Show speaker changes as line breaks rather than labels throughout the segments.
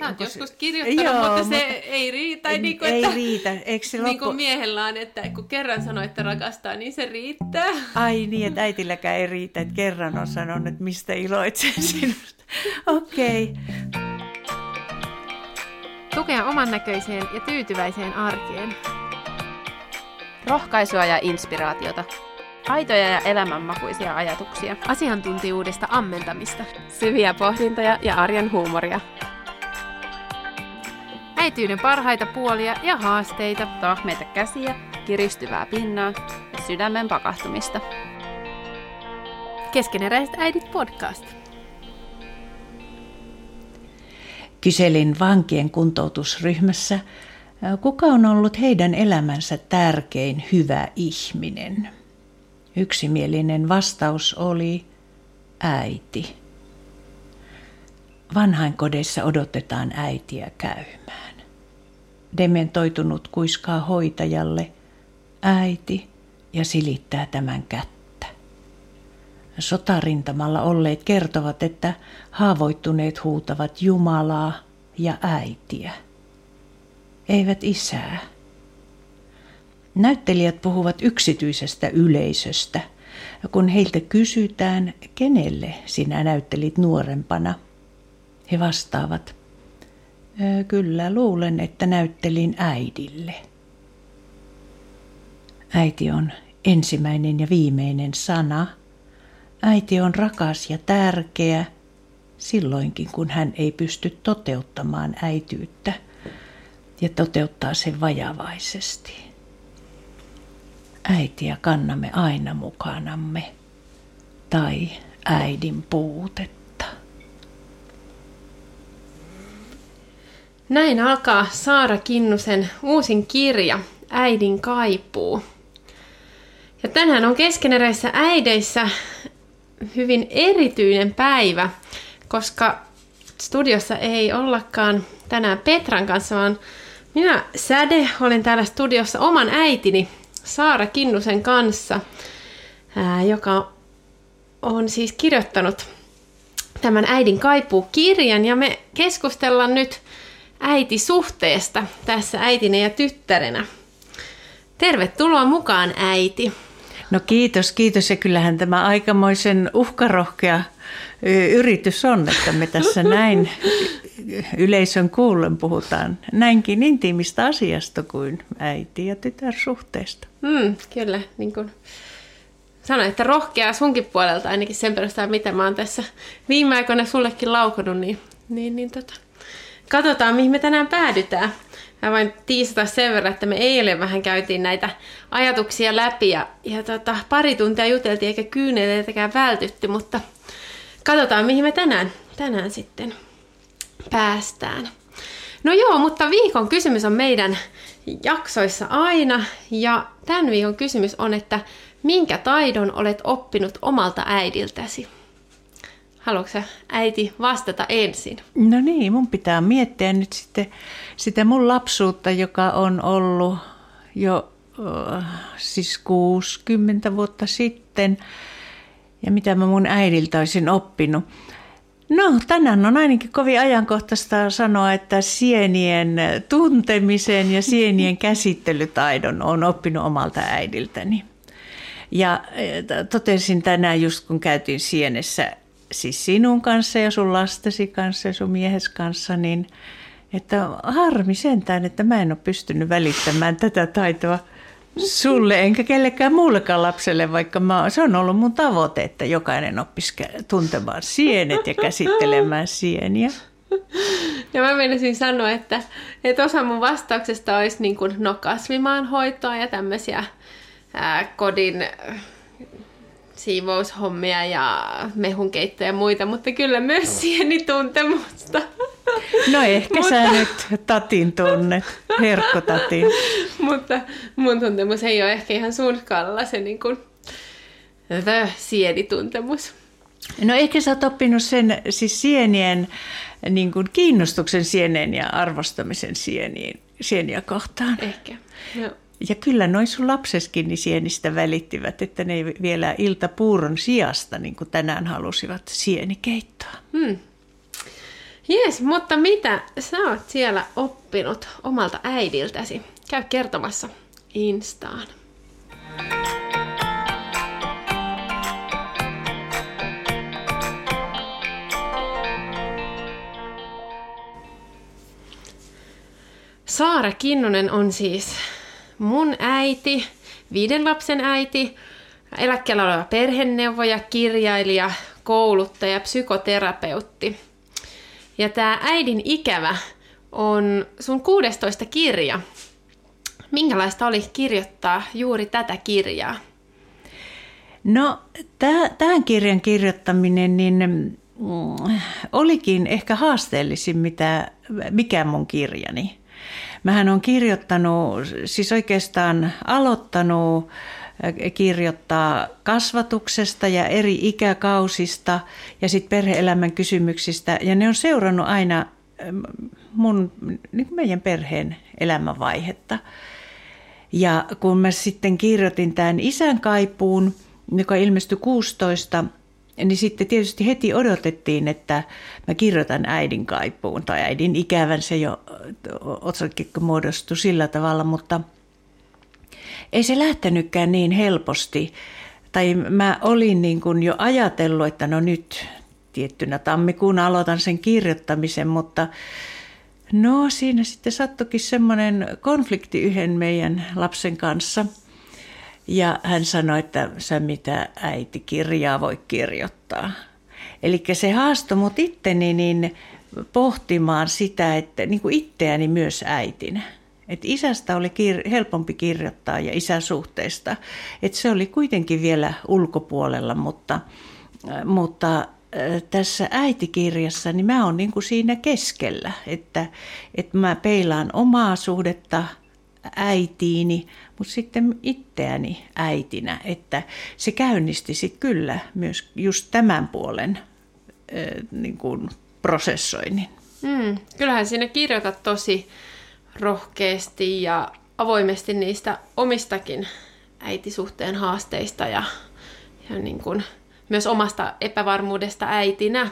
Sä oot joskus kirjoittanut,
Joo,
mutta se
mutta
ei riitä.
Ei-
niin kuin,
ei
että,
riitä. Eikö se
niin
loppu-
kuin miehellä on, että kun kerran sanoo, että rakastaa, niin se riittää.
Ai niin, että äitilläkään ei riitä, että kerran on sanonut, että mistä iloitsen sinusta. Okei. Okay.
Tukea oman näköiseen ja tyytyväiseen arkeen.
Rohkaisua ja inspiraatiota. Aitoja ja elämänmakuisia ajatuksia.
Asiantuntijuudesta ammentamista.
Syviä pohdintoja ja arjen huumoria.
Äityyden parhaita puolia ja haasteita.
Tahmeita käsiä, kiristyvää pinnaa ja sydämen pakahtumista.
Keskeneräiset äidit podcast.
Kyselin vankien kuntoutusryhmässä, kuka on ollut heidän elämänsä tärkein hyvä ihminen. Yksimielinen vastaus oli äiti. Vanhainkodeissa odotetaan äitiä käymään. Dementoitunut kuiskaa hoitajalle äiti ja silittää tämän kättä. Sotarintamalla olleet kertovat, että haavoittuneet huutavat Jumalaa ja äitiä. Eivät isää. Näyttelijät puhuvat yksityisestä yleisöstä. Kun heiltä kysytään, kenelle sinä näyttelit nuorempana, he vastaavat, "Ö, kyllä luulen, että näyttelin äidille. Äiti on ensimmäinen ja viimeinen sana. Äiti on rakas ja tärkeä silloinkin, kun hän ei pysty toteuttamaan äityyttä ja toteuttaa sen vajavaisesti. Äitiä kannamme aina mukanamme tai äidin puutetta.
Näin alkaa Saara Kinnusen uusin kirja Äidin kaipuu. Ja tänään on keskeneräisissä äideissä hyvin erityinen päivä, koska studiossa ei ollakaan tänään Petran kanssa, vaan minä Säde olen täällä studiossa oman äitini Saara Kinnusen kanssa, joka on siis kirjoittanut tämän Äidin kaipuu-kirjan ja me keskustellaan nyt äitisuhteesta tässä äitinä ja tyttärenä. Tervetuloa mukaan äiti.
No kiitos, kiitos. Ja kyllähän tämä aikamoisen uhkarohkea yritys on, että me tässä näin yleisön kuullen puhutaan näinkin intiimistä asiasta kuin äiti- ja tytärsuhteesta.
Mm, kyllä, niin kuin sanoin, että rohkeaa sunkin puolelta ainakin sen perusteella, mitä mä oon tässä viime aikoina sullekin laukonut, niin, niin, niin tota, katsotaan mihin me tänään päädytään. Mä voin tiisata sen verran, että me eilen vähän käytiin näitä ajatuksia läpi ja, ja tota, pari tuntia juteltiin eikä kyyneitäkään vältytty, mutta katsotaan mihin me tänään, tänään sitten päästään. No joo, mutta viikon kysymys on meidän jaksoissa aina ja tämän viikon kysymys on, että minkä taidon olet oppinut omalta äidiltäsi? Haluatko sä, äiti vastata ensin?
No niin, mun pitää miettiä nyt sitten sitä mun lapsuutta, joka on ollut jo äh, siis 60 vuotta sitten. Ja mitä mä mun äidiltä olisin oppinut. No, tänään on ainakin kovin ajankohtaista sanoa, että sienien tuntemisen ja sienien käsittelytaidon on oppinut omalta äidiltäni. Ja eh, totesin tänään just kun käytiin sienessä siis sinun kanssa ja sun lastesi kanssa ja sun miehes kanssa, niin että harmi sentään, että mä en ole pystynyt välittämään tätä taitoa sulle enkä kellekään muullekaan lapselle, vaikka mä, se on ollut mun tavoite, että jokainen oppisi tuntemaan sienet ja käsittelemään sieniä.
Ja mä menisin sanoa, että, että osa mun vastauksesta olisi niin kuin, no, kasvimaanhoitoa ja tämmöisiä ää, kodin siivoushommia ja mehunkeittoja ja muita, mutta kyllä myös sienituntemusta.
No ehkä sä
Mutta-
nyt tatin tunnet, herkkotatin.
mutta mun tuntemus ei ole ehkä ihan sun skaalalla se niin kuin, the sienituntemus.
No ehkä sä oot oppinut sen siis sienien niin kuin kiinnostuksen sieneen ja arvostamisen sieniin, sieniä kohtaan.
Ehkä. No.
Ja kyllä noin sun lapseskin niin sienistä välittivät, että ne vielä iltapuuron sijasta, niin kuin tänään halusivat, sienikeittoa.
Hmm. Jees, mutta mitä sä oot siellä oppinut omalta äidiltäsi? Käy kertomassa Instaan. Saara Kinnunen on siis mun äiti, viiden lapsen äiti, eläkkeellä oleva perheneuvoja, kirjailija, kouluttaja, psykoterapeutti. Ja tämä äidin ikävä on sun 16 kirja. Minkälaista oli kirjoittaa juuri tätä kirjaa?
No, tämän kirjan kirjoittaminen niin, mm, olikin ehkä haasteellisin, mitä, mikä mun kirjani. Mähän on kirjoittanut, siis oikeastaan aloittanut äh, kirjoittaa kasvatuksesta ja eri ikäkausista ja sitten perheelämän kysymyksistä. Ja ne on seurannut aina ähm, mun, niin meidän perheen elämänvaihetta. Ja kun mä sitten kirjoitin tämän isän kaipuun, joka ilmestyi 16 niin sitten tietysti heti odotettiin, että mä kirjoitan äidin kaipuun tai äidin ikävän, se jo otsakikko muodostui sillä tavalla, mutta ei se lähtenytkään niin helposti. Tai mä olin niin kuin jo ajatellut, että no nyt tiettynä tammikuun aloitan sen kirjoittamisen, mutta no siinä sitten sattukin semmoinen konflikti yhden meidän lapsen kanssa – ja hän sanoi, että sä mitä äiti kirjaa voi kirjoittaa. Eli se haastoi mut itteni niin pohtimaan sitä, että niin kuin itseäni myös äitinä. Et isästä oli kir- helpompi kirjoittaa ja isäsuhteista. Et se oli kuitenkin vielä ulkopuolella, mutta, mutta äh, tässä äitikirjassa niin mä oon niin kuin siinä keskellä, että, että mä peilaan omaa suhdetta äitiini, mutta sitten itseäni äitinä, että se käynnisti sitten kyllä myös just tämän puolen äh, niin kuin prosessoinnin.
Mm, kyllähän siinä kirjoitat tosi rohkeasti ja avoimesti niistä omistakin äitisuhteen haasteista ja, ja niin kuin myös omasta epävarmuudesta äitinä.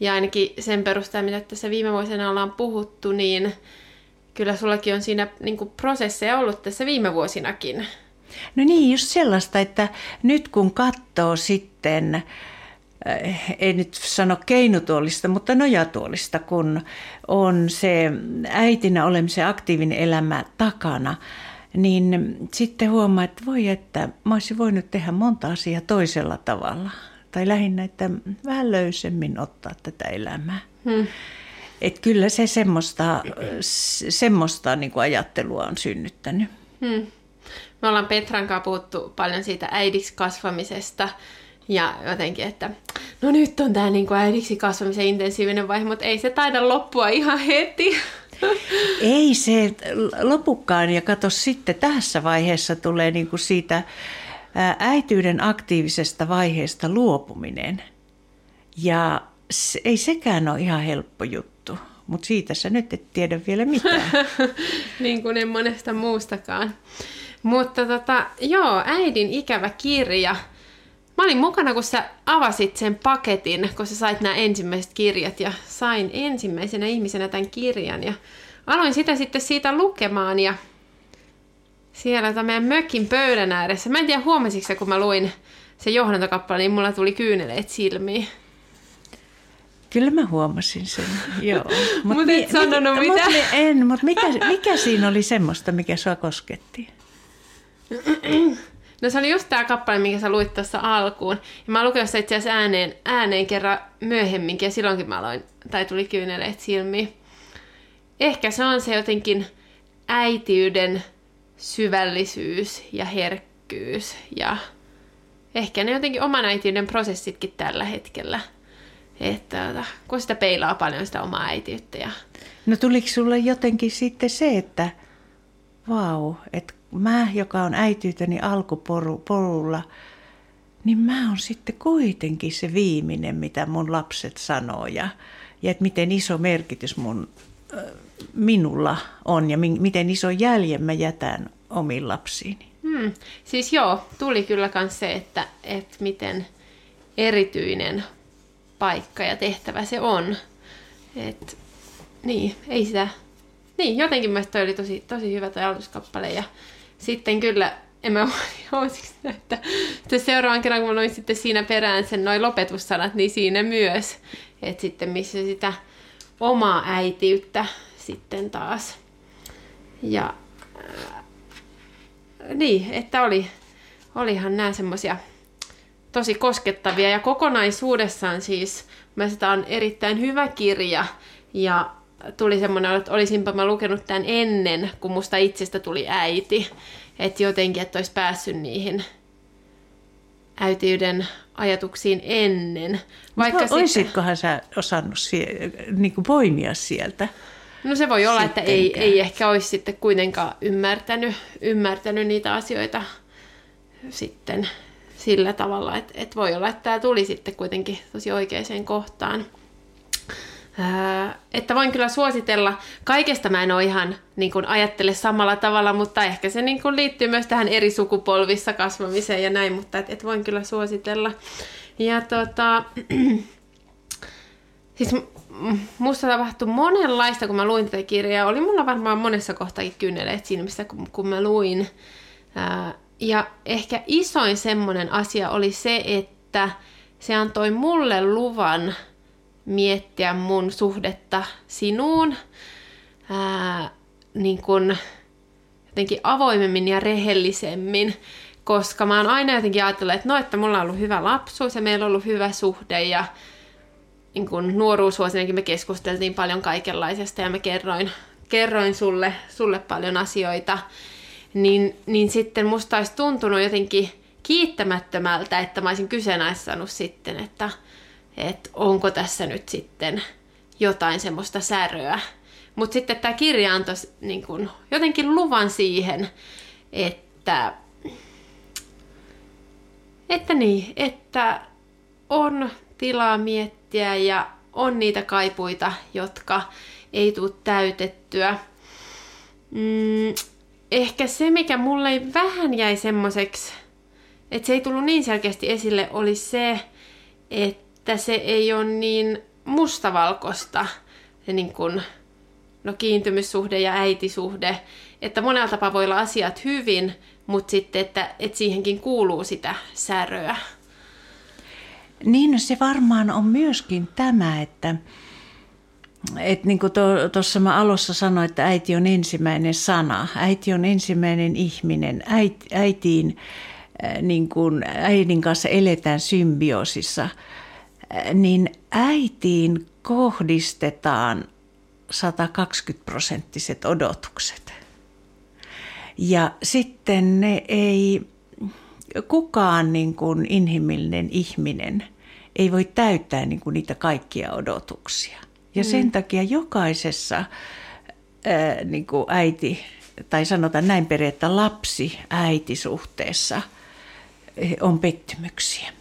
Ja ainakin sen perusteella, mitä tässä viime vuosina ollaan puhuttu, niin kyllä sullakin on siinä niin kuin prosesseja ollut tässä viime vuosinakin.
No niin, just sellaista, että nyt kun katsoo sitten, äh, ei nyt sano keinutuolista, mutta nojatuolista, kun on se äitinä olemisen aktiivinen elämä takana, niin sitten huomaa, että voi että mä olisin voinut tehdä monta asiaa toisella tavalla. Tai lähinnä, että vähän löysemmin ottaa tätä elämää. Hmm. Et kyllä se semmoista, semmoista niin kuin ajattelua on synnyttänyt. Hmm.
Me ollaan Petran kanssa puhuttu paljon siitä äidiksi kasvamisesta ja jotenkin, että no nyt on tämä niin äidiksi kasvamisen intensiivinen vaihe, mutta ei se taida loppua ihan heti.
Ei se lopukkaan ja kato sitten tässä vaiheessa tulee niin kuin siitä äityyden aktiivisesta vaiheesta luopuminen. Ja se, ei sekään ole ihan helppo juttu, mutta siitä sä nyt et tiedä vielä mitään.
niin kuin en monesta muustakaan. Mutta tota, joo, äidin ikävä kirja. Mä olin mukana, kun sä avasit sen paketin, kun sä sait nämä ensimmäiset kirjat ja sain ensimmäisenä ihmisenä tämän kirjan. Ja aloin sitä sitten siitä lukemaan ja siellä tämän meidän mökin pöydän ääressä. Mä en tiedä huomasitko kun mä luin se johdantokappale, niin mulla tuli kyyneleet silmiin.
Kyllä mä huomasin sen, joo.
Mutta mut et sanonut
mit, mitä? Mut, en, mutta mikä, mikä siinä oli semmoista, mikä sua kosketti?
No se oli just tämä kappale, minkä sä luit tuossa alkuun. Ja mä lukin itse asiassa ääneen, ääneen kerran myöhemminkin, ja silloinkin mä aloin, tai tuli kyyneleet silmiin. Ehkä se on se jotenkin äitiyden syvällisyys ja herkkyys, ja ehkä ne jotenkin oman äitiyden prosessitkin tällä hetkellä – että kun sitä peilaa paljon sitä omaa äitiyttä. Ja...
No tuliko sulle jotenkin sitten se, että vau, että mä, joka on äitiyteni alkupolulla, niin mä oon sitten kuitenkin se viimeinen, mitä mun lapset sanoo ja, ja että miten iso merkitys mun, minulla on ja mi, miten iso jäljen mä jätän omiin lapsiini.
Hmm. Siis joo, tuli kyllä myös se, että, että miten erityinen paikka ja tehtävä se on. Et, niin, ei sitä... Niin, jotenkin mielestäni toi oli tosi, tosi hyvä toi aloituskappale. Ja sitten kyllä, en mä että, että seuraavan kerran kun mä luin sitten siinä perään sen noin lopetussanat, niin siinä myös, että sitten missä sitä omaa äitiyttä sitten taas. Ja äh, niin, että oli, olihan nämä semmoisia tosi koskettavia ja kokonaisuudessaan siis mielestäni on erittäin hyvä kirja ja tuli semmoinen, että olisinpa mä lukenut tämän ennen, kun musta itsestä tuli äiti. Että jotenkin, että olisi päässyt niihin äitiyden ajatuksiin ennen.
Vaikka no, Olisitkohan sitten... sä osannut sie- niin kuin poimia sieltä?
No se voi olla, että ei, ei ehkä olisi sitten kuitenkaan ymmärtänyt, ymmärtänyt niitä asioita sitten sillä tavalla, että, että voi olla, että tämä tuli sitten kuitenkin tosi oikeaan kohtaan. Ää, että voin kyllä suositella, kaikesta mä en ole ihan niin kuin ajattele samalla tavalla, mutta ehkä se niin kuin liittyy myös tähän eri sukupolvissa kasvamiseen ja näin, mutta et, et voin kyllä suositella. Ja tota, siis musta tapahtui monenlaista, kun mä luin tätä kirjaa. Oli mulla varmaan monessa kynneleet siinä, missä kun, kun mä luin. Ää, ja ehkä isoin semmoinen asia oli se, että se antoi mulle luvan miettiä mun suhdetta sinuun ää, niin kun, jotenkin avoimemmin ja rehellisemmin, koska mä oon aina jotenkin ajatellut, että no, että mulla on ollut hyvä lapsuus ja meillä on ollut hyvä suhde ja niin kun nuoruusvuosinakin me keskusteltiin paljon kaikenlaisesta ja mä kerroin, kerroin sulle, sulle paljon asioita niin, niin sitten musta olisi tuntunut jotenkin kiittämättömältä, että mä olisin kyseenalaistanut sitten, että, että onko tässä nyt sitten jotain semmoista säröä. Mutta sitten tämä kirja antoi niin kun, jotenkin luvan siihen, että, että, niin, että on tilaa miettiä ja on niitä kaipuita, jotka ei tule täytettyä. Mm, ehkä se, mikä mulle vähän jäi semmoiseksi, että se ei tullut niin selkeästi esille, oli se, että se ei ole niin mustavalkoista, se niin kuin, no kiintymyssuhde ja äitisuhde, että monella tapaa voi olla asiat hyvin, mutta sitten, että, että siihenkin kuuluu sitä säröä.
Niin, no se varmaan on myöskin tämä, että, et niin kuin tuossa mä alussa sanoin, että äiti on ensimmäinen sana, äiti on ensimmäinen ihminen, äit, äitiin, äh, niin kuin äidin kanssa eletään symbioosissa, äh, niin äitiin kohdistetaan 120 prosenttiset odotukset. Ja sitten ne ei, kukaan niin kuin inhimillinen ihminen ei voi täyttää niin kuin niitä kaikkia odotuksia. Ja sen mm. takia jokaisessa ää, niin kuin äiti, tai sanotaan näin perin, että lapsi äitisuhteessa eh, on pettymyksiä.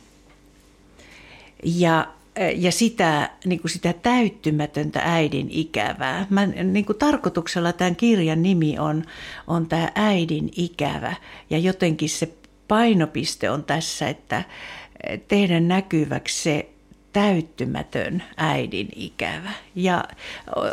Ja, ja sitä, niin kuin sitä täyttymätöntä äidin ikävää. Mä, niin kuin tarkoituksella tämän kirjan nimi on, on tämä äidin ikävä. Ja jotenkin se painopiste on tässä, että tehdä näkyväksi se täyttymätön äidin ikävä. Ja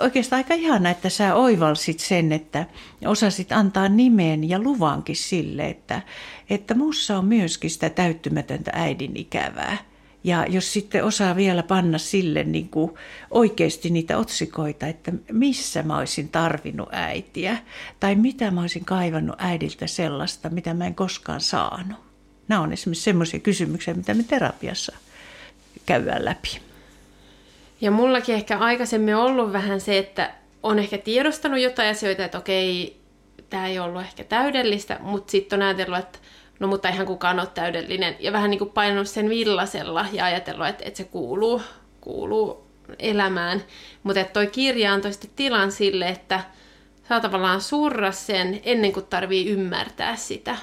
oikeastaan aika ihana, että sä oivalsit sen, että osasit antaa nimen ja luvankin sille, että, että mussa on myöskin sitä täyttymätöntä äidin ikävää. Ja jos sitten osaa vielä panna sille niin kuin oikeasti niitä otsikoita, että missä mä olisin tarvinnut äitiä, tai mitä mä olisin kaivannut äidiltä sellaista, mitä mä en koskaan saanut. Nämä on esimerkiksi sellaisia kysymyksiä, mitä me terapiassa käydään läpi.
Ja mullakin ehkä aikaisemmin ollut vähän se, että on ehkä tiedostanut jotain asioita, että okei, tämä ei ollut ehkä täydellistä, mutta sitten on ajatellut, että no mutta eihän kukaan ole täydellinen. Ja vähän niin kuin painanut sen villasella ja ajatellut, että, että se kuuluu, kuuluu elämään. Mutta että toi kirja antoi sitten tilan sille, että saa tavallaan surra sen ennen kuin tarvii ymmärtää sitä.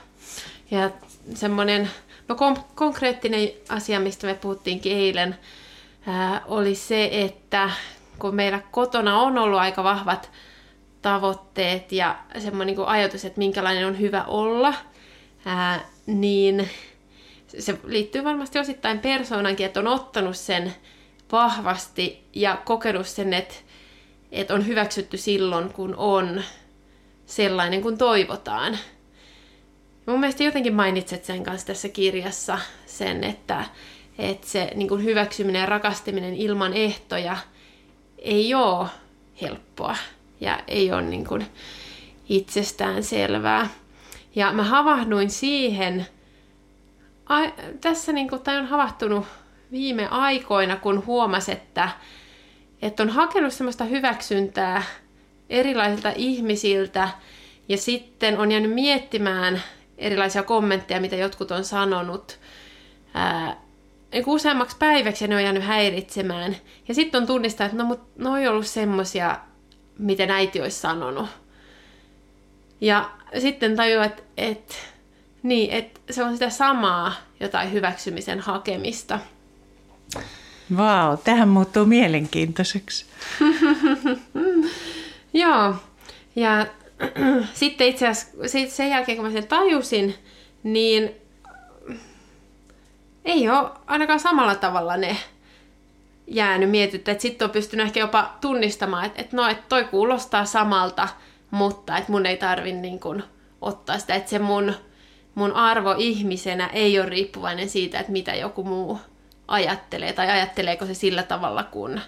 Ja semmoinen No kom- konkreettinen asia, mistä me puhuttiinkin eilen, ää, oli se, että kun meillä kotona on ollut aika vahvat tavoitteet ja semmoinen niin ajatus, että minkälainen on hyvä olla, ää, niin se liittyy varmasti osittain persoonankin, että on ottanut sen vahvasti ja kokenut sen, että, että on hyväksytty silloin, kun on sellainen kuin toivotaan. Mun mielestä jotenkin mainitset sen kanssa tässä kirjassa sen, että, että se niin kuin hyväksyminen ja rakastaminen ilman ehtoja ei ole helppoa ja ei ole niin kuin itsestään selvää. Ja mä havahduin siihen, a, tässä niin kuin, tai on havahtunut viime aikoina, kun huomas, että, että on hakenut semmoista hyväksyntää erilaisilta ihmisiltä ja sitten on jäänyt miettimään erilaisia kommentteja, mitä jotkut on sanonut ää, niin useammaksi päiväksi ja ne on jäänyt häiritsemään. Ja sitten on tunnistaa, että no, mut, ne on ollut semmosia, miten äiti olisi sanonut. Ja sitten tajuaa, että, että, niin, että se on sitä samaa jotain hyväksymisen hakemista.
Vau, wow, tähän muuttuu mielenkiintoiseksi.
Joo, ja sitten itse asiassa sen jälkeen, kun mä sen tajusin, niin ei ole ainakaan samalla tavalla ne jäänyt mietittä. Sitten on pystynyt ehkä jopa tunnistamaan, että, että no, että toi kuulostaa samalta, mutta että mun ei tarvi niin kuin ottaa sitä, että se mun, mun arvo ihmisenä ei ole riippuvainen siitä, että mitä joku muu ajattelee, tai ajatteleeko se sillä tavalla, kun,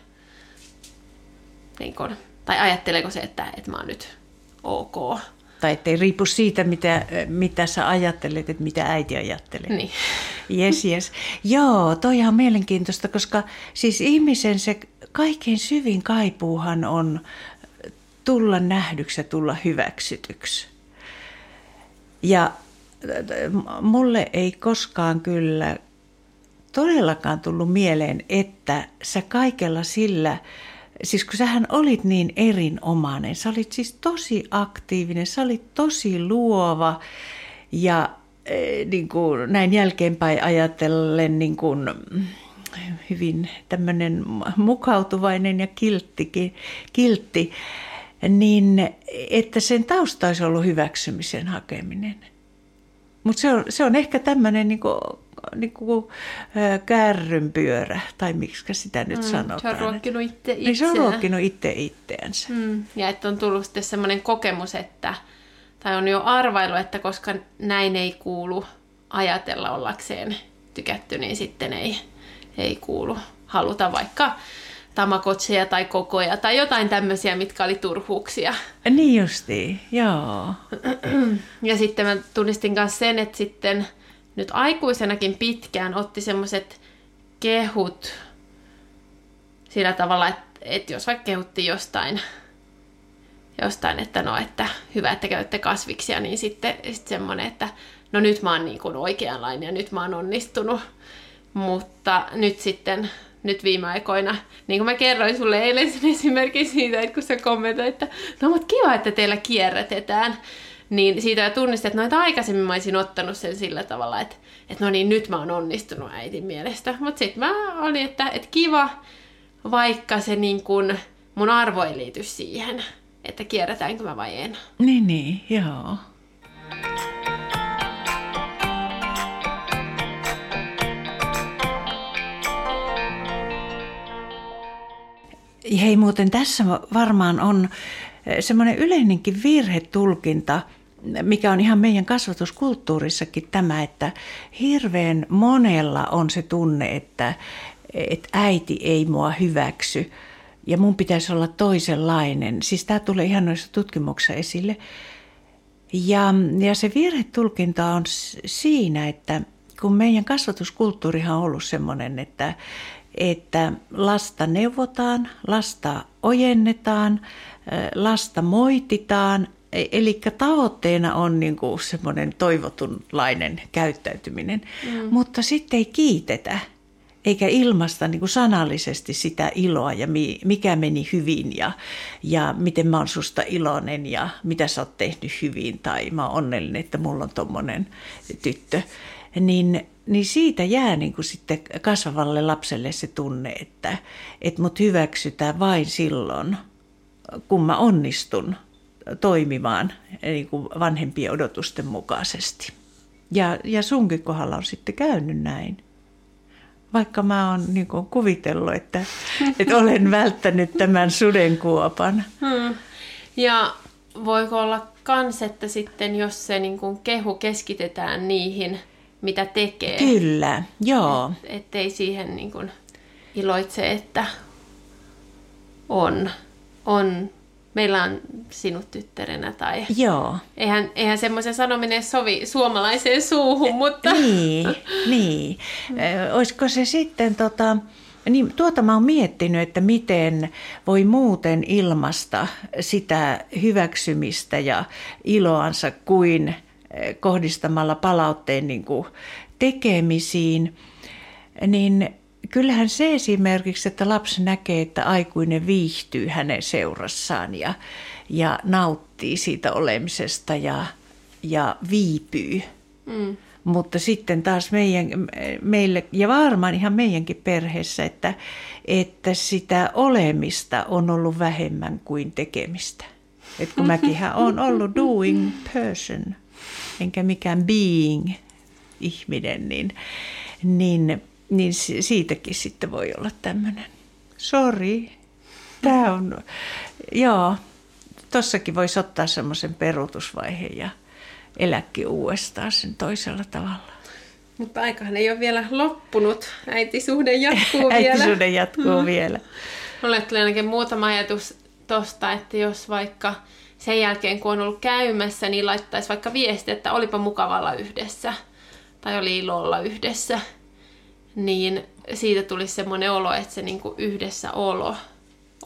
niin kun tai ajatteleeko se, että, että mä oon nyt ok.
Tai ettei riipu siitä, mitä, mitä sä ajattelet, että mitä äiti ajattelee.
Niin.
Yes, yes. Joo, toi on mielenkiintoista, koska siis ihmisen se kaikkein syvin kaipuuhan on tulla nähdyksi ja tulla hyväksytyksi. Ja mulle ei koskaan kyllä todellakaan tullut mieleen, että sä kaikella sillä, siis kun sähän olit niin erinomainen, sä olit siis tosi aktiivinen, sä olit tosi luova ja e, niin kuin näin jälkeenpäin ajatellen niin kuin, hyvin tämmöinen mukautuvainen ja kilttikin, kiltti, niin että sen tausta olisi ollut hyväksymisen hakeminen. Mutta se on, se on ehkä tämmöinen niin niin kuin kärrynpyörä, tai miksi sitä nyt mm, sanotaan.
Se on ruokkinut itse itseään.
Niin se on ruokkinut itse itteensä.
Mm, ja että on tullut sitten semmoinen kokemus, että, tai on jo arvailu, että koska näin ei kuulu ajatella ollakseen tykätty, niin sitten ei, ei kuulu haluta vaikka tamakotseja tai kokoja tai jotain tämmöisiä, mitkä oli turhuuksia.
Niin justiin, joo.
Ja sitten mä tunnistin myös sen, että sitten nyt aikuisenakin pitkään otti semmoiset kehut sillä tavalla, että, että jos vaikka kehuttiin jostain, jostain, että no, että hyvä, että käytte kasviksia, niin sitten, sitten semmoinen, että no nyt mä oon niin kuin oikeanlainen ja nyt mä oon onnistunut. Mutta nyt sitten, nyt viime aikoina, niin kuin mä kerroin sulle eilen sen esimerkin siitä, että kun sä kommentoit, että no mutta kiva, että teillä kierrätetään, niin siitä tunnistin, että noita aikaisemmin mä olisin ottanut sen sillä tavalla, että, että no niin, nyt mä oon onnistunut äitin mielestä. Mutta sitten mä olin, että, että kiva, vaikka se niin kun, mun arvo ei liity siihen, että kierrätäänkö mä vai en.
Niin, niin, joo. Hei muuten tässä varmaan on semmoinen yleinenkin virhetulkinta, mikä on ihan meidän kasvatuskulttuurissakin tämä, että hirveän monella on se tunne, että, että äiti ei mua hyväksy ja mun pitäisi olla toisenlainen. Siis tämä tulee ihan noissa tutkimuksissa esille. Ja, ja se virhetulkinta on siinä, että kun meidän kasvatuskulttuurihan on ollut semmoinen, että, että lasta neuvotaan, lasta ojennetaan, lasta moititaan, Eli tavoitteena on niin kuin semmoinen toivotunlainen käyttäytyminen, mm. mutta sitten ei kiitetä eikä ilmasta niin kuin sanallisesti sitä iloa ja mikä meni hyvin ja, ja miten mä oon susta iloinen ja mitä sä oot tehnyt hyvin tai mä oon onnellinen, että mulla on tommonen tyttö. Niin niin siitä jää niin kuin sitten kasvavalle lapselle se tunne, että, että mut hyväksytään vain silloin, kun mä onnistun toimimaan niin kuin vanhempien odotusten mukaisesti. Ja, ja sunkin kohdalla on sitten käynyt näin. Vaikka mä oon niin kuin kuvitellut, että, että olen välttänyt tämän sudenkuopan.
Hmm. Ja voiko olla kans, että sitten jos se niin kuin kehu keskitetään niihin, mitä tekee.
Kyllä, joo.
Et, ettei siihen niin kuin iloitse, että on, on meillä on sinut tyttärenä tai...
Joo.
Eihän, eihän semmoisen sanominen sovi suomalaiseen suuhun, mutta...
Niin, niin. Olisiko se sitten tota... Niin, tuota mä oon miettinyt, että miten voi muuten ilmasta sitä hyväksymistä ja iloansa kuin kohdistamalla palautteen niin kuin tekemisiin. Niin kyllähän se esimerkiksi, että lapsi näkee, että aikuinen viihtyy hänen seurassaan ja, ja nauttii siitä olemisesta ja, ja viipyy. Mm. Mutta sitten taas meidän, meille, ja varmaan ihan meidänkin perheessä, että, että sitä olemista on ollut vähemmän kuin tekemistä. Et kun mäkinhän on ollut doing person, enkä mikään being ihminen, niin, niin niin siitäkin sitten voi olla tämmöinen, sori, tämä on, joo, tossakin voisi ottaa semmoisen peruutusvaiheen ja elääkin uudestaan sen toisella tavalla.
Mutta aikahan ei ole vielä loppunut. Äitisuhde jatkuu vielä.
Äitisuhde jatkuu hmm. vielä.
Mulle tuli ainakin muutama ajatus tosta, että jos vaikka sen jälkeen kun on ollut käymässä, niin laittaisi vaikka viesti, että olipa mukavalla yhdessä. Tai oli ilolla yhdessä niin siitä tulisi semmoinen olo, että se niinku yhdessä olo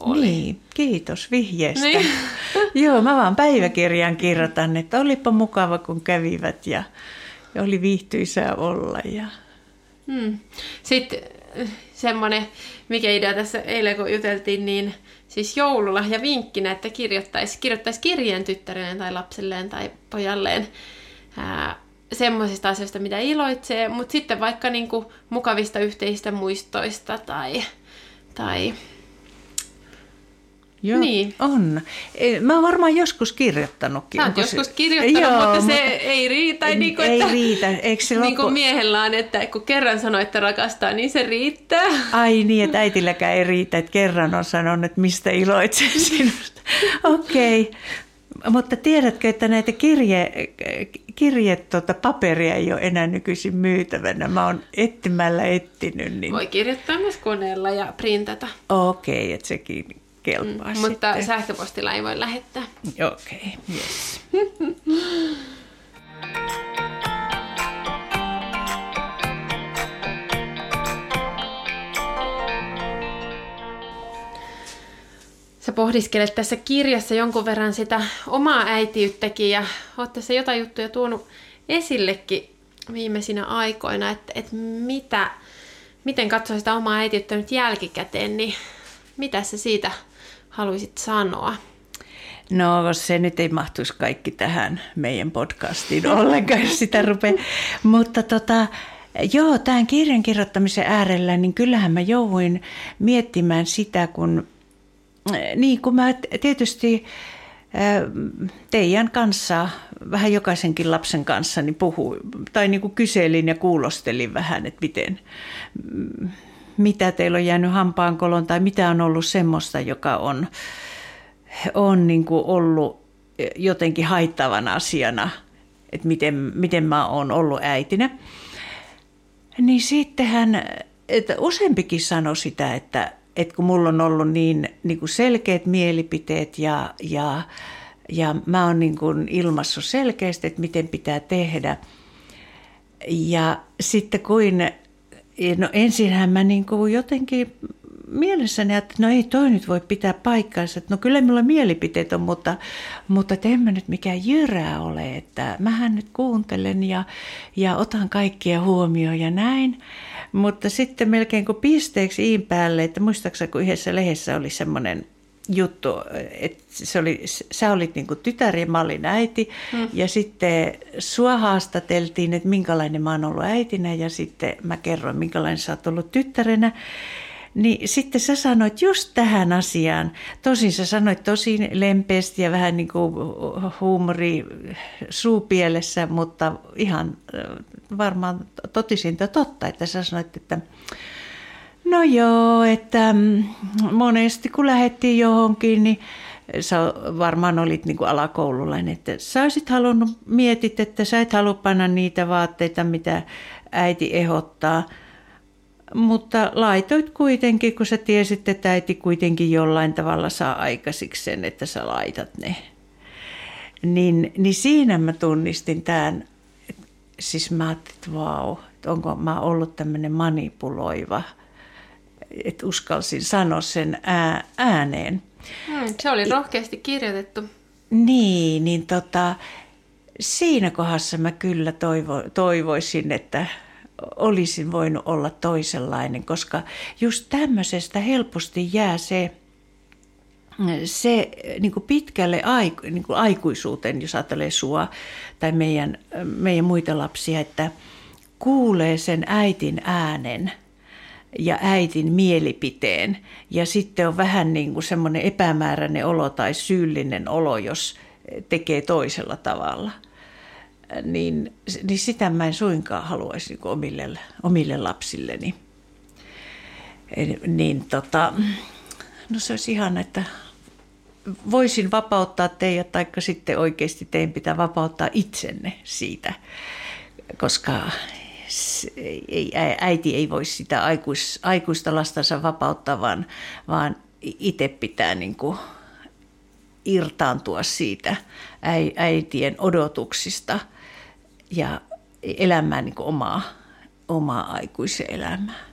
oli.
Niin, kiitos vihjeestä. Niin. Joo, mä vaan päiväkirjan kirjoitan, että olipa mukava kun kävivät ja, ja oli viihtyisää olla. Ja...
Hmm. Sitten semmoinen, mikä idea tässä eilen kun juteltiin, niin siis joululahja vinkkinä, että kirjoittaisi, kirjoittaisi kirjeen tyttärelleen tai lapselleen tai pojalleen ää, semmoisista asioista, mitä iloitsee, mutta sitten vaikka niinku mukavista yhteisistä muistoista tai, tai
Joo, niin. on. E, mä oon varmaan joskus kirjoittanutkin.
Sä oot joskus se... kirjoittanut, Joo, mutta, mutta se ei riitä.
Ei,
niin
kuin, ei että, riitä. Eikö se
niin kuin miehellä on, että kun kerran sanoo, että rakastaa, niin se riittää.
Ai niin, että äitilläkään ei riitä, että kerran on sanonut, että mistä iloitsee sinusta. Okei, okay. Mutta tiedätkö, että näitä kirje, kirje tuota, paperia ei ole enää nykyisin myytävänä. Mä oon etsimällä etsinyt. Niin...
Voi kirjoittaa myös koneella ja printata.
Okei, okay, että sekin kelpaa mm,
Mutta sähköpostilla ei voi lähettää.
Okei, okay, yes.
sä pohdiskelet tässä kirjassa jonkun verran sitä omaa äitiyttäkin ja oot tässä jotain juttuja tuonut esillekin viimeisinä aikoina, että, että mitä, miten katsoo sitä omaa äitiyttä nyt jälkikäteen, niin mitä sä siitä haluaisit sanoa?
No se nyt ei mahtuisi kaikki tähän meidän podcastiin ollenkaan, jos sitä rupeaa. Mutta tota, joo, tämän kirjan kirjoittamisen äärellä, niin kyllähän mä jouduin miettimään sitä, kun niin kuin mä tietysti teidän kanssa, vähän jokaisenkin lapsen kanssa, niin puhuin, tai niin kuin kyselin ja kuulostelin vähän, että miten, mitä teillä on jäänyt hampaankoloon tai mitä on ollut semmoista, joka on, on niin kuin ollut jotenkin haittavan asiana, että miten, miten mä oon ollut äitinä. Niin sittenhän, että useampikin sanoi sitä, että, että kun mulla on ollut niin, niin kuin selkeät mielipiteet ja, ja, ja mä oon niin kuin ilmassut selkeästi, että miten pitää tehdä. Ja sitten kuin, no ensinhän mä niin kuin jotenkin mielessäni, että no ei toi nyt voi pitää paikkaansa. Että no kyllä minulla mielipiteet on, mutta, mutta en mä nyt mikään jyrää ole. Että mähän nyt kuuntelen ja, ja otan kaikkia huomioon ja näin. Mutta sitten melkein kuin pisteeksi iin päälle, että muistaakseni kun yhdessä lehdessä oli semmoinen juttu, että se oli, sä olit niin kuin tytär ja mä olin äiti. Hmm. Ja sitten sua haastateltiin, että minkälainen mä oon ollut äitinä ja sitten mä kerroin, minkälainen sä oot ollut tyttärenä. Niin sitten sä sanoit just tähän asiaan, tosin sä sanoit tosi lempeästi ja vähän niin kuin huumori suupielessä, mutta ihan varmaan totisinta totta, että sä sanoit, että no joo, että mm, monesti kun lähdettiin johonkin, niin sä varmaan olit niin kuin alakoululainen, että sä olisit halunnut, mietit, että sä et halua panna niitä vaatteita, mitä äiti ehdottaa – mutta laitoit kuitenkin, kun sä tiesit, että äiti kuitenkin jollain tavalla saa aikaisiksi sen, että sä laitat ne. Niin, niin siinä mä tunnistin tämän, siis mä ajattelin, että vau, että onko mä ollut tämmöinen manipuloiva, että uskalsin sanoa sen ää, ääneen.
Hmm, se oli rohkeasti kirjoitettu.
Niin, niin tota, siinä kohdassa mä kyllä toivo, toivoisin, että olisin voinut olla toisenlainen, koska just tämmöisestä helposti jää se, se niin kuin pitkälle aiku, niin kuin aikuisuuteen, jos ajattelee sua tai meidän, meidän muita lapsia, että kuulee sen äitin äänen ja äitin mielipiteen. Ja sitten on vähän niin kuin semmoinen epämääräinen olo tai syyllinen olo, jos tekee toisella tavalla – niin, niin sitä mä en suinkaan haluaisi niin omille, omille lapsilleni. Niin tota, no se olisi ihan, että voisin vapauttaa teidät, tai sitten oikeasti teidän pitää vapauttaa itsenne siitä, koska ei, äiti ei voi sitä aikuis, aikuista lastansa vapauttaa, vaan, vaan itse pitää niin kuin irtaantua siitä äitien odotuksista – ja elämään niin omaa, omaa aikuisen elämää.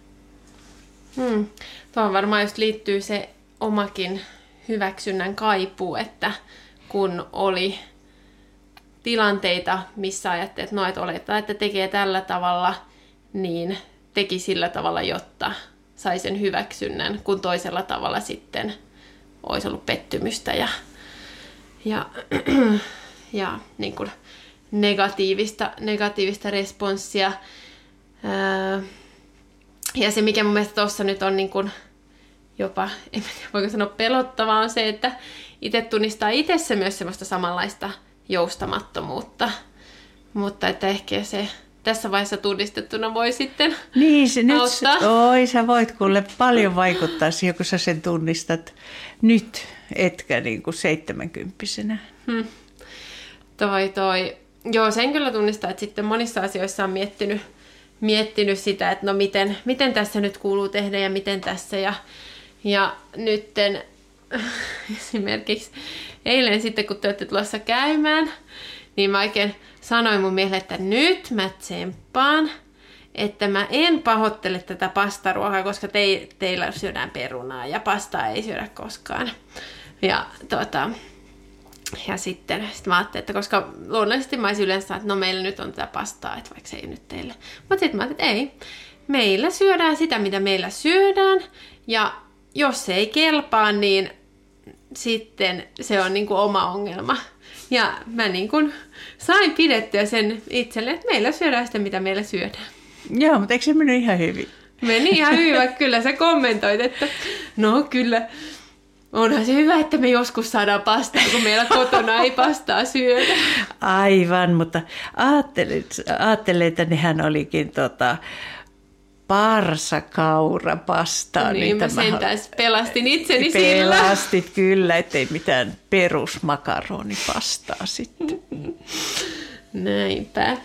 Hmm. Tuohon varmaan just liittyy se omakin hyväksynnän kaipuu, että kun oli tilanteita, missä ajattelet, että no, että olettaa, että tekee tällä tavalla, niin teki sillä tavalla, jotta sai sen hyväksynnän, kun toisella tavalla sitten olisi ollut pettymystä ja, ja, ja niin kuin negatiivista, negatiivista responssia. Öö, ja se, mikä mun mielestä tuossa nyt on niin kuin jopa, en tiedä voiko sanoa pelottavaa, on se, että itse tunnistaa itsessä myös semmoista samanlaista joustamattomuutta. Mutta että ehkä se tässä vaiheessa tunnistettuna voi sitten
Niin, se nyt, oi, sä voit kuule paljon vaikuttaa siihen, kun sä sen tunnistat nyt, etkä niin kuin seitsemänkymppisenä. Hmm.
Toi, toi Joo, sen kyllä tunnistaa, että sitten monissa asioissa on miettinyt, miettinyt sitä, että no miten, miten tässä nyt kuuluu tehdä ja miten tässä. Ja, ja nytten esimerkiksi eilen sitten, kun te olette tulossa käymään, niin mä oikein sanoin mun miehelle, että nyt mä tsemppaan, että mä en pahoittele tätä pastaruokaa, koska te, teillä syödään perunaa ja pastaa ei syödä koskaan. Ja tota, ja sitten sit mä ajattelin, että koska luonnollisesti mä olisin yleensä että no meillä nyt on tätä pastaa, että vaikka se ei nyt teille. Mutta sitten mä ajattelin, että ei. Meillä syödään sitä, mitä meillä syödään. Ja jos se ei kelpaa, niin sitten se on niin kuin oma ongelma. Ja mä niin kuin sain pidettyä sen itselle, että meillä syödään sitä, mitä meillä syödään.
Joo, mutta eikö se mennyt ihan hyvin?
Meni ihan hyvin, kyllä sä kommentoit, että no kyllä, onhan se hyvä, että me joskus saadaan pastaa, kun meillä kotona ei pastaa syödä.
Aivan, mutta ajattelin, että nehän olikin tota, parsakaura pastaa.
Niin, niin mä sentään pelastin itseni
Pelastit sillä. kyllä, ettei mitään perusmakaronipastaa sitten.
Näinpä.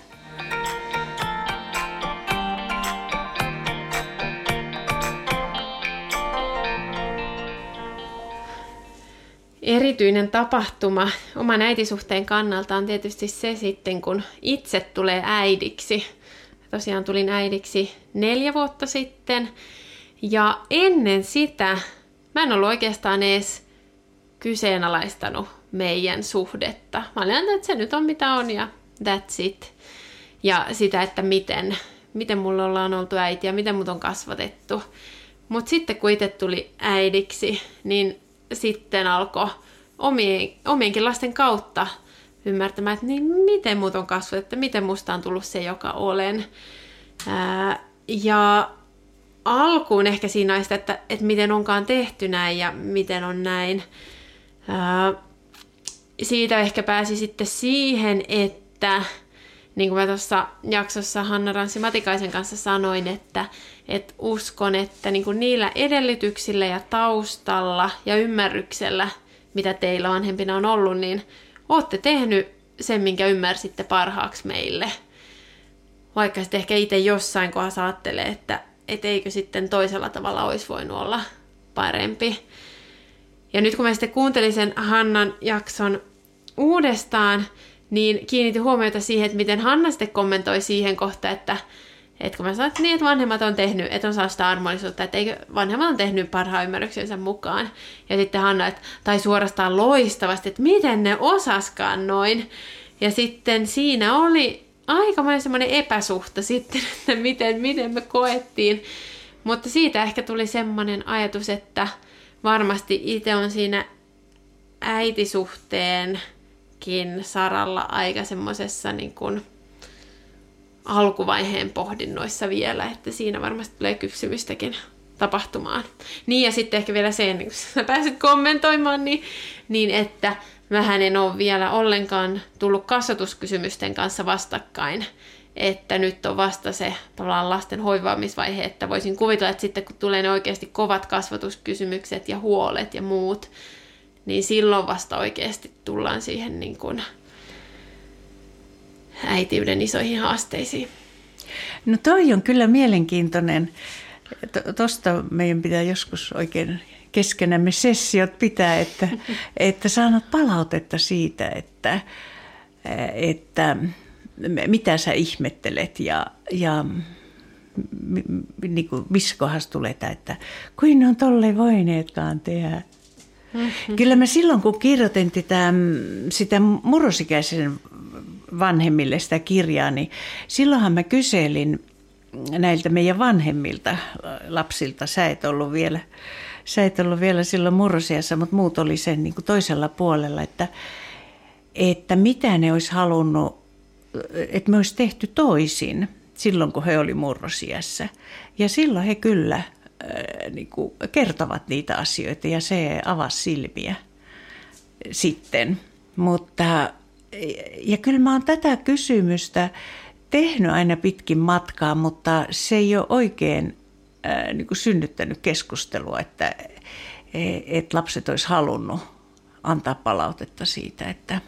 Erityinen tapahtuma oman äitisuhteen kannalta on tietysti se sitten, kun itse tulee äidiksi. Tosiaan tulin äidiksi neljä vuotta sitten. Ja ennen sitä mä en ollut oikeastaan edes kyseenalaistanut meidän suhdetta. Mä olin että se nyt on mitä on ja that's it. Ja sitä, että miten, miten mulla ollaan oltu äiti ja miten mut on kasvatettu. Mutta sitten kun itse tuli äidiksi, niin sitten alkoi omien, omienkin lasten kautta ymmärtämään, että niin miten muut on kasvatettu, miten musta on tullut se, joka olen. Ää, ja alkuun ehkä siinä sitä, että, että miten onkaan tehty näin ja miten on näin. Ää, siitä ehkä pääsi sitten siihen, että niin kuin mä tuossa jaksossa Hanna Ranssi Matikaisen kanssa sanoin, että, että uskon, että niin kuin niillä edellytyksillä ja taustalla ja ymmärryksellä, mitä teillä vanhempina on ollut, niin olette tehnyt sen, minkä ymmärsitte parhaaksi meille. Vaikka sitten ehkä itse jossain kohdassa ajattelee, että et eikö sitten toisella tavalla olisi voinut olla parempi. Ja nyt kun mä sitten kuuntelin sen Hannan jakson uudestaan, niin kiinnitin huomiota siihen, että miten Hanna sitten kommentoi siihen kohtaan, että, että kun mä sanoin, että niin, että vanhemmat on tehnyt, että on saa sitä armollisuutta, että eikö vanhemmat on tehnyt parhaan ymmärryksensä mukaan. Ja sitten Hanna, että, tai suorastaan loistavasti, että miten ne osaskaan noin. Ja sitten siinä oli aika semmoinen epäsuhta sitten, että miten, miten me koettiin. Mutta siitä ehkä tuli semmoinen ajatus, että varmasti itse on siinä äitisuhteenkin saralla aika semmoisessa niin kuin alkuvaiheen pohdinnoissa vielä, että siinä varmasti tulee kypsymystäkin tapahtumaan. Niin ja sitten ehkä vielä sen, kun sä pääsit kommentoimaan, niin, niin että vähän en ole vielä ollenkaan tullut kasvatuskysymysten kanssa vastakkain, että nyt on vasta se tavallaan lasten hoivaamisvaihe, että voisin kuvitella, että sitten kun tulee ne oikeasti kovat kasvatuskysymykset ja huolet ja muut, niin silloin vasta oikeasti tullaan siihen niin kuin äitiyden isoihin haasteisiin.
No toi on kyllä mielenkiintoinen. Tuosta meidän pitää joskus oikein keskenämme sessiot pitää, että, että saanut palautetta siitä, että, että mitä sä ihmettelet ja, ja niin kuin, missä kohdassa tulee tämä, että kuin ne on tolle voineetkaan tehdä. Mm-hmm. Kyllä mä silloin, kun kirjoitin tätä, sitä murrosikäisen vanhemmille sitä kirjaa, niin silloinhan mä kyselin näiltä meidän vanhemmilta lapsilta, sä et ollut vielä sä et ollut vielä silloin murrosiassa, mutta muut oli sen niin kuin toisella puolella, että, että mitä ne olisi halunnut, että me olisi tehty toisin silloin, kun he oli murrosiassa. Ja silloin he kyllä äh, niin kuin kertovat niitä asioita ja se avasi silmiä sitten. Mutta, ja kyllä mä oon tätä kysymystä tehnyt aina pitkin matkaa, mutta se ei ole oikein ää, niin kuin synnyttänyt keskustelua, että et lapset olisi halunnut antaa palautetta siitä, että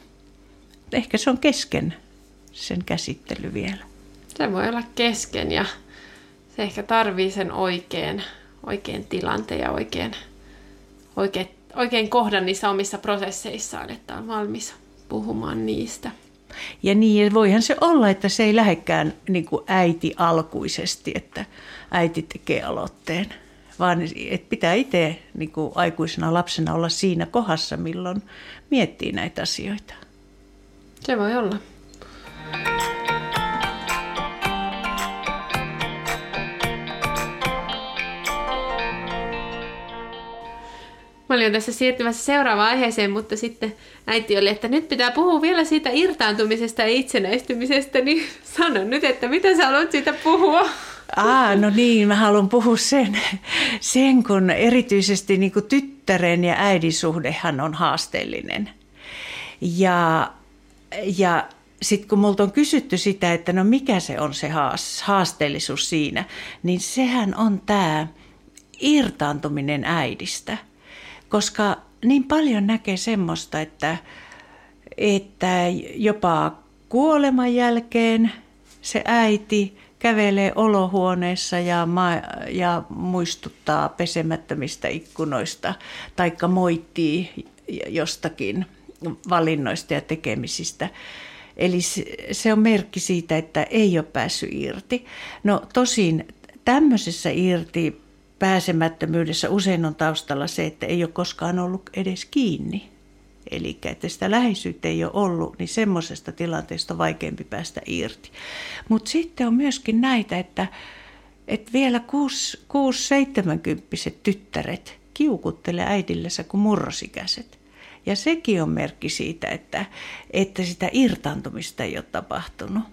ehkä se on kesken sen käsittely vielä.
Se voi olla kesken ja se ehkä tarvii sen oikein, oikein tilanteen ja oikein, oikein, oikein kohdan niissä omissa prosesseissaan, että on valmis puhumaan niistä.
Ja niin, voihan se olla, että se ei lähekään niin kuin äiti alkuisesti, että äiti tekee aloitteen, vaan että pitää itse niin kuin aikuisena lapsena olla siinä kohdassa, milloin miettii näitä asioita.
Se voi olla. Mä olin tässä siirtymässä seuraavaan aiheeseen, mutta sitten äiti oli, että nyt pitää puhua vielä siitä irtaantumisesta ja itsenäistymisestä, niin sano nyt, että mitä sä haluat siitä puhua?
Aa, no niin, mä haluan puhua sen, sen kun erityisesti niin kuin tyttären ja äidin suhdehan on haasteellinen. Ja, ja sitten kun multa on kysytty sitä, että no mikä se on se haasteellisuus siinä, niin sehän on tämä irtaantuminen äidistä. Koska niin paljon näkee semmoista, että, että jopa kuoleman jälkeen se äiti kävelee olohuoneessa ja, ma- ja muistuttaa pesemättömistä ikkunoista, taikka moittii jostakin valinnoista ja tekemisistä. Eli se on merkki siitä, että ei ole päässyt irti. No tosin tämmöisessä irti pääsemättömyydessä usein on taustalla se, että ei ole koskaan ollut edes kiinni. Eli että sitä läheisyyttä ei ole ollut, niin semmoisesta tilanteesta on vaikeampi päästä irti. Mutta sitten on myöskin näitä, että, että vielä 6-70 tyttäret kiukuttelee äidillensä kuin murrosikäiset. Ja sekin on merkki siitä, että, että sitä irtaantumista ei ole tapahtunut.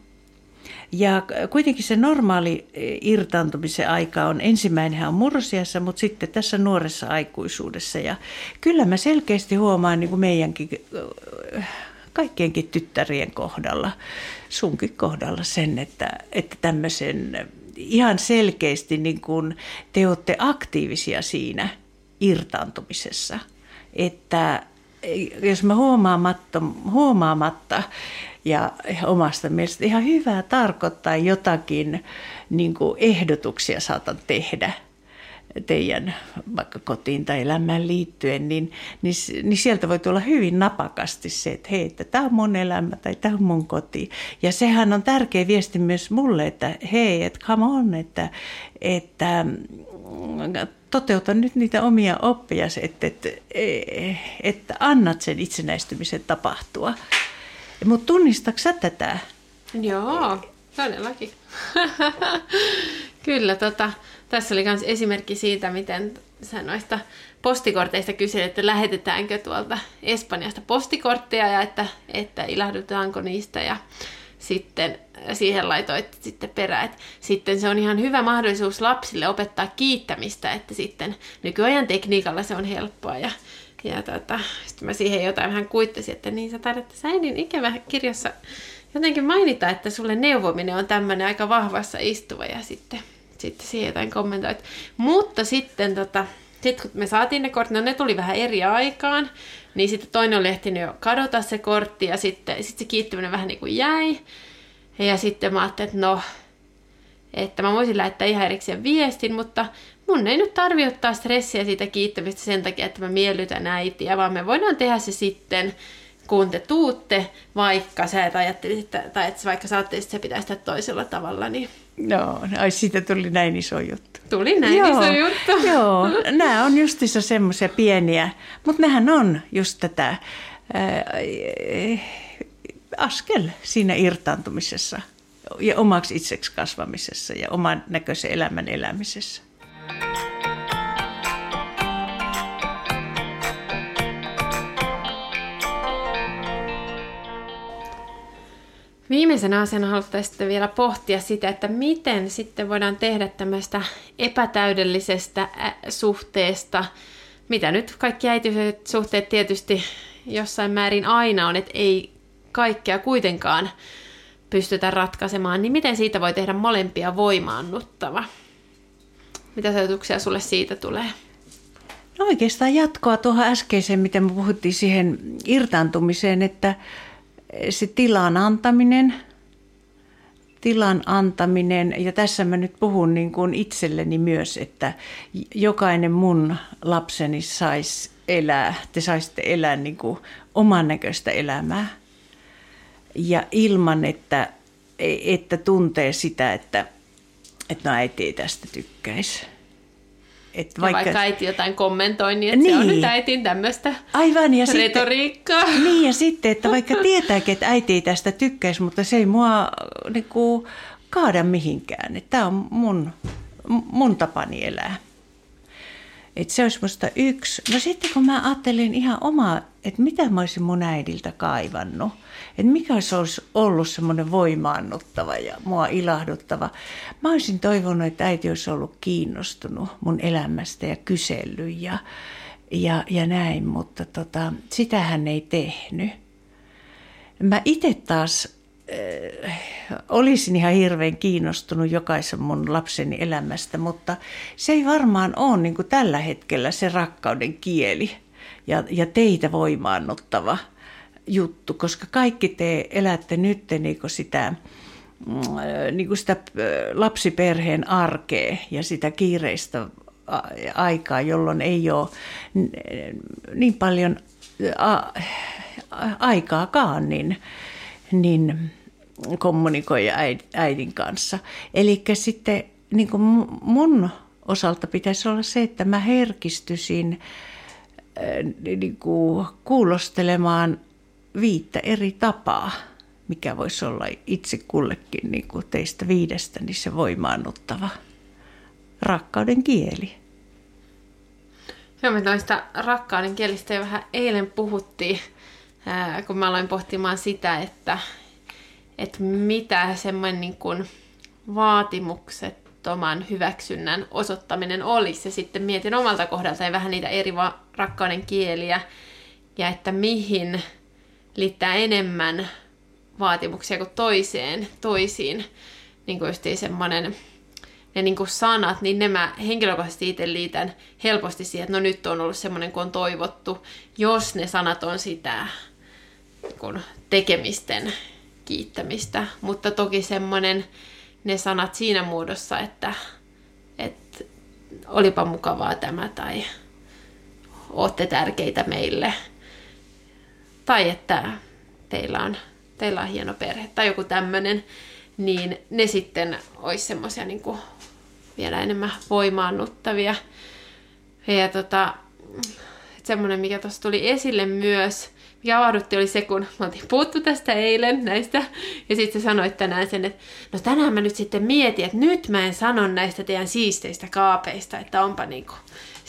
Ja kuitenkin se normaali e, irtaantumisen aika on ensimmäinen on murrosiassa, mutta sitten tässä nuoressa aikuisuudessa. Ja kyllä mä selkeästi huomaan niin kuin meidänkin kaikkienkin tyttärien kohdalla, sunkin kohdalla sen, että, että tämmöisen ihan selkeästi niin kuin te olette aktiivisia siinä irtaantumisessa. Että jos mä huomaamatta, huomaamatta ja omasta mielestä ihan hyvää tarkoittaa jotakin niin ehdotuksia saatan tehdä teidän vaikka kotiin tai elämään liittyen, niin, niin, niin sieltä voi tulla hyvin napakasti se, että hei, että tämä on mun elämä tai tämä on mun koti. Ja sehän on tärkeä viesti myös mulle, että hei, että come on, että, että toteuta nyt niitä omia oppeja, että, että, että annat sen itsenäistymisen tapahtua. Mutta tunnistatko sä tätä?
Joo, todellakin. Kyllä, tota, tässä oli myös esimerkki siitä, miten sä noista postikorteista kysyit, että lähetetäänkö tuolta Espanjasta postikortteja ja että, että ilahdutaanko niistä ja sitten siihen laitoit sitten perään. Että sitten se on ihan hyvä mahdollisuus lapsille opettaa kiittämistä, että sitten nykyajan tekniikalla se on helppoa ja ja tota, sitten mä siihen jotain vähän kuittasin, että niin sä taidat tässä äidin ikävä kirjassa jotenkin mainita, että sulle neuvominen on tämmöinen aika vahvassa istuva ja sitten, sitten siihen jotain kommentoit. Mutta sitten tota, sit kun me saatiin ne kortit, no ne tuli vähän eri aikaan, niin sitten toinen oli ehtinyt jo kadota se kortti ja sitten sit se kiittyminen vähän niin kuin jäi. Ja sitten mä ajattelin, että no, että mä voisin lähettää ihan erikseen viestin, mutta mun ei nyt tarvi ottaa stressiä siitä kiittämistä sen takia, että mä miellytän äitiä, vaan me voidaan tehdä se sitten, kun te tuutte, vaikka sä et ajattelisit, tai että vaikka sä että se pitäisi tehdä toisella tavalla, niin
Joo, ai siitä tuli näin iso juttu.
Tuli näin joo, iso juttu.
Joo, nämä on justissa semmoisia pieniä, mutta nehän on just tätä ää, askel siinä irtaantumisessa ja omaksi itseksi kasvamisessa ja oman näköisen elämän elämisessä.
Viimeisenä asiana haluttaisiin sitten vielä pohtia sitä, että miten sitten voidaan tehdä tämmöistä epätäydellisestä suhteesta, mitä nyt kaikki äitiyset suhteet tietysti jossain määrin aina on, että ei kaikkea kuitenkaan pystytä ratkaisemaan, niin miten siitä voi tehdä molempia voimaannuttava? Mitä ajatuksia sulle siitä tulee?
No oikeastaan jatkoa tuohon äskeiseen, miten me puhuttiin siihen irtaantumiseen, että se tilan antaminen, tilan antaminen, ja tässä mä nyt puhun niin kuin itselleni myös, että jokainen mun lapseni saisi elää, te saisitte elää niin kuin oman näköistä elämää. Ja ilman, että, että tuntee sitä, että, että no äiti ei tästä tykkäisi
et vaikka... Ja vaikka äiti jotain kommentoi, niin, että niin. se on nyt äitin tämmöistä
Aivan, ja
retoriikkaa.
Sitten, niin, ja sitten, että vaikka tietääkin, että äiti ei tästä tykkäisi, mutta se ei mua niin kuin, kaada mihinkään. Tämä on mun, mun tapani elää. Että se olisi musta yksi. No sitten kun mä ajattelin ihan omaa, että mitä mä olisin mun äidiltä kaivannut, että mikä se olisi ollut semmoinen voimaannuttava ja mua ilahduttava. Mä olisin toivonut, että äiti olisi ollut kiinnostunut mun elämästä ja kysellyt ja, ja, ja näin, mutta tota, sitä hän ei tehnyt. Mä itse taas äh, olisin ihan hirveän kiinnostunut jokaisen mun lapseni elämästä, mutta se ei varmaan ole niin tällä hetkellä se rakkauden kieli ja, ja teitä voimaannuttava juttu, koska kaikki te elätte nyt niin sitä, niin sitä lapsiperheen arkea ja sitä kiireistä aikaa, jolloin ei ole niin paljon aikaakaan, niin, niin kommunikoida äidin kanssa. Eli sitten niin kuin mun osalta pitäisi olla se, että mä herkistyisin niin kuin kuulostelemaan viittä eri tapaa, mikä voisi olla itse kullekin niin kuin teistä viidestä, niin se voimaannuttava. rakkauden kieli.
Joo, me noista rakkauden kielistä jo vähän eilen puhuttiin, kun mä aloin pohtimaan sitä, että, että mitä semmoinen niin kuin vaatimuksettoman hyväksynnän osoittaminen olisi. Ja sitten mietin omalta kohdalta ja vähän niitä eri rakkauden kieliä ja että mihin liittää enemmän vaatimuksia kuin toiseen, toisiin. Niin kuin semmoinen ne niin kuin sanat, niin ne mä henkilökohtaisesti itse liitän helposti siihen, että no nyt on ollut semmoinen kuin on toivottu, jos ne sanat on sitä kun tekemisten kiittämistä. Mutta toki semmoinen ne sanat siinä muodossa, että, että olipa mukavaa tämä tai olette tärkeitä meille. Tai että teillä on, teillä on hieno perhe tai joku tämmöinen, niin ne sitten olisi semmoisia niin vielä enemmän voimaannuttavia. Ja tota, semmoinen, mikä tuossa tuli esille myös, mikä avaudutti, oli se, kun mä oltiin puhuttu tästä eilen näistä, ja sitten sanoit tänään sen, että no tänään mä nyt sitten mietin, että nyt mä en sano näistä teidän siisteistä kaapeista, että onpa niinku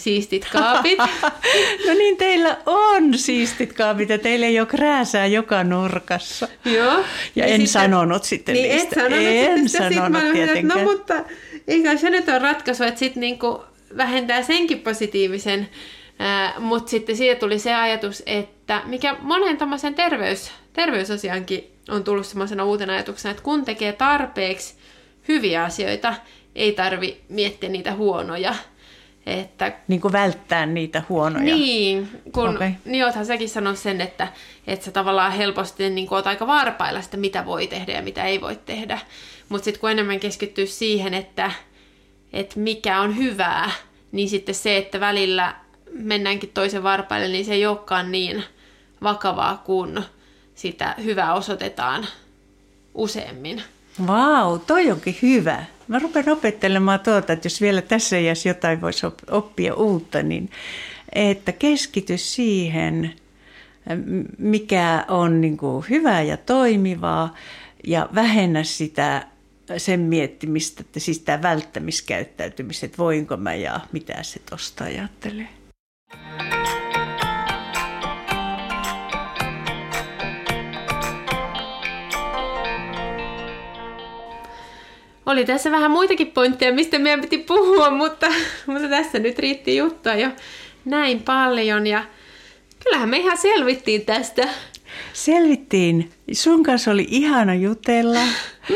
siistit kaapit.
no niin, teillä on siistit kaapit ja teillä ei ole krääsää joka nurkassa.
Joo.
Ja, ja en sitten, sanonut sitten
niin
niistä.
Et sanonut
en
sitten,
sanonut
sit
tietenkään.
No mutta eikä se nyt ole ratkaisu, että sitten niinku vähentää senkin positiivisen mutta sitten siitä tuli se ajatus, että mikä monen tämmöisen terveys, terveysasiankin on tullut semmoisena uutena ajatuksena, että kun tekee tarpeeksi hyviä asioita, ei tarvi miettiä niitä huonoja. Että,
niin kuin välttää niitä huonoja.
Niin, kun okay. niin oothan säkin sanonut sen, että, että sä tavallaan helposti niin oot aika varpailla sitä, mitä voi tehdä ja mitä ei voi tehdä. Mutta sitten kun enemmän keskittyy siihen, että, että mikä on hyvää, niin sitten se, että välillä mennäänkin toisen varpaille, niin se ei olekaan niin vakavaa, kun sitä hyvää osoitetaan useammin.
Vau, toi onkin hyvä. Mä rupean opettelemaan tuota, että jos vielä tässä iässä jotain voisi oppia uutta, niin että keskity siihen, mikä on niin kuin hyvää ja toimivaa, ja vähennä sitä sen miettimistä, että siis tämä välttämiskäyttäytymistä, että voinko mä ja mitä se tosta ajattelee.
Oli tässä vähän muitakin pointteja, mistä meidän piti puhua, mutta, mutta tässä nyt riitti juttua jo näin paljon. Ja kyllähän me ihan selvittiin tästä.
Selvittiin. Sun kanssa oli ihana jutella.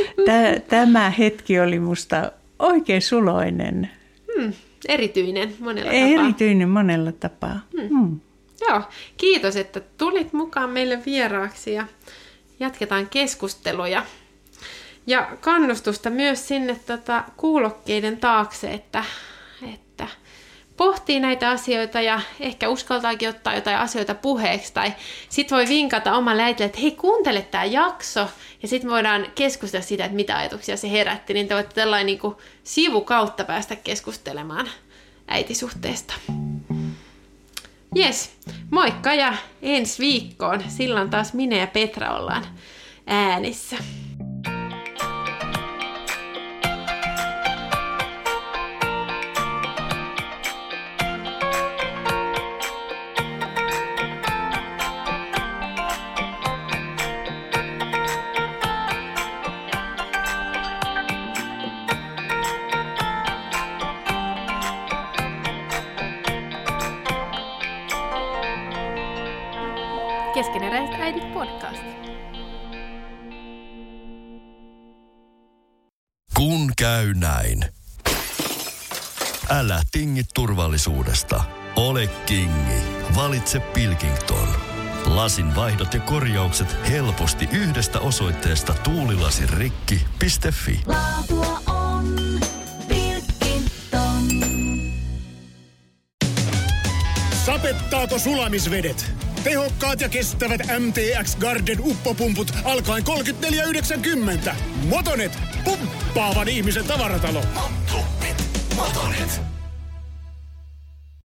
Tämä hetki oli musta oikein suloinen.
Hmm, erityinen monella
tapaa. Erityinen monella tapaa. Hmm. Hmm.
Joo, kiitos, että tulit mukaan meille vieraaksi ja jatketaan keskusteluja. Ja kannustusta myös sinne tota, kuulokkeiden taakse, että, että pohtii näitä asioita ja ehkä uskaltaakin ottaa jotain asioita puheeksi. Tai sit voi vinkata omalle äitille, että hei kuuntele tämä jakso. Ja sitten voidaan keskustella siitä, että mitä ajatuksia se herätti. Niin te voitte tällainen niin kuin sivukautta päästä keskustelemaan äitisuhteesta. Jes, moikka ja ensi viikkoon. Silloin taas minä ja Petra ollaan äänissä.
Turvallisuudesta. Ole kingi. Valitse Pilkington. Lasin vaihdot ja korjaukset helposti yhdestä osoitteesta tuulilasirikki.fi. Laatua on
Pilkington. Sapettaako sulamisvedet? Tehokkaat ja kestävät MTX Garden uppopumput alkaen 34,90. Motonet, pumppaavan ihmisen tavaratalo.
Motonet, Motonet.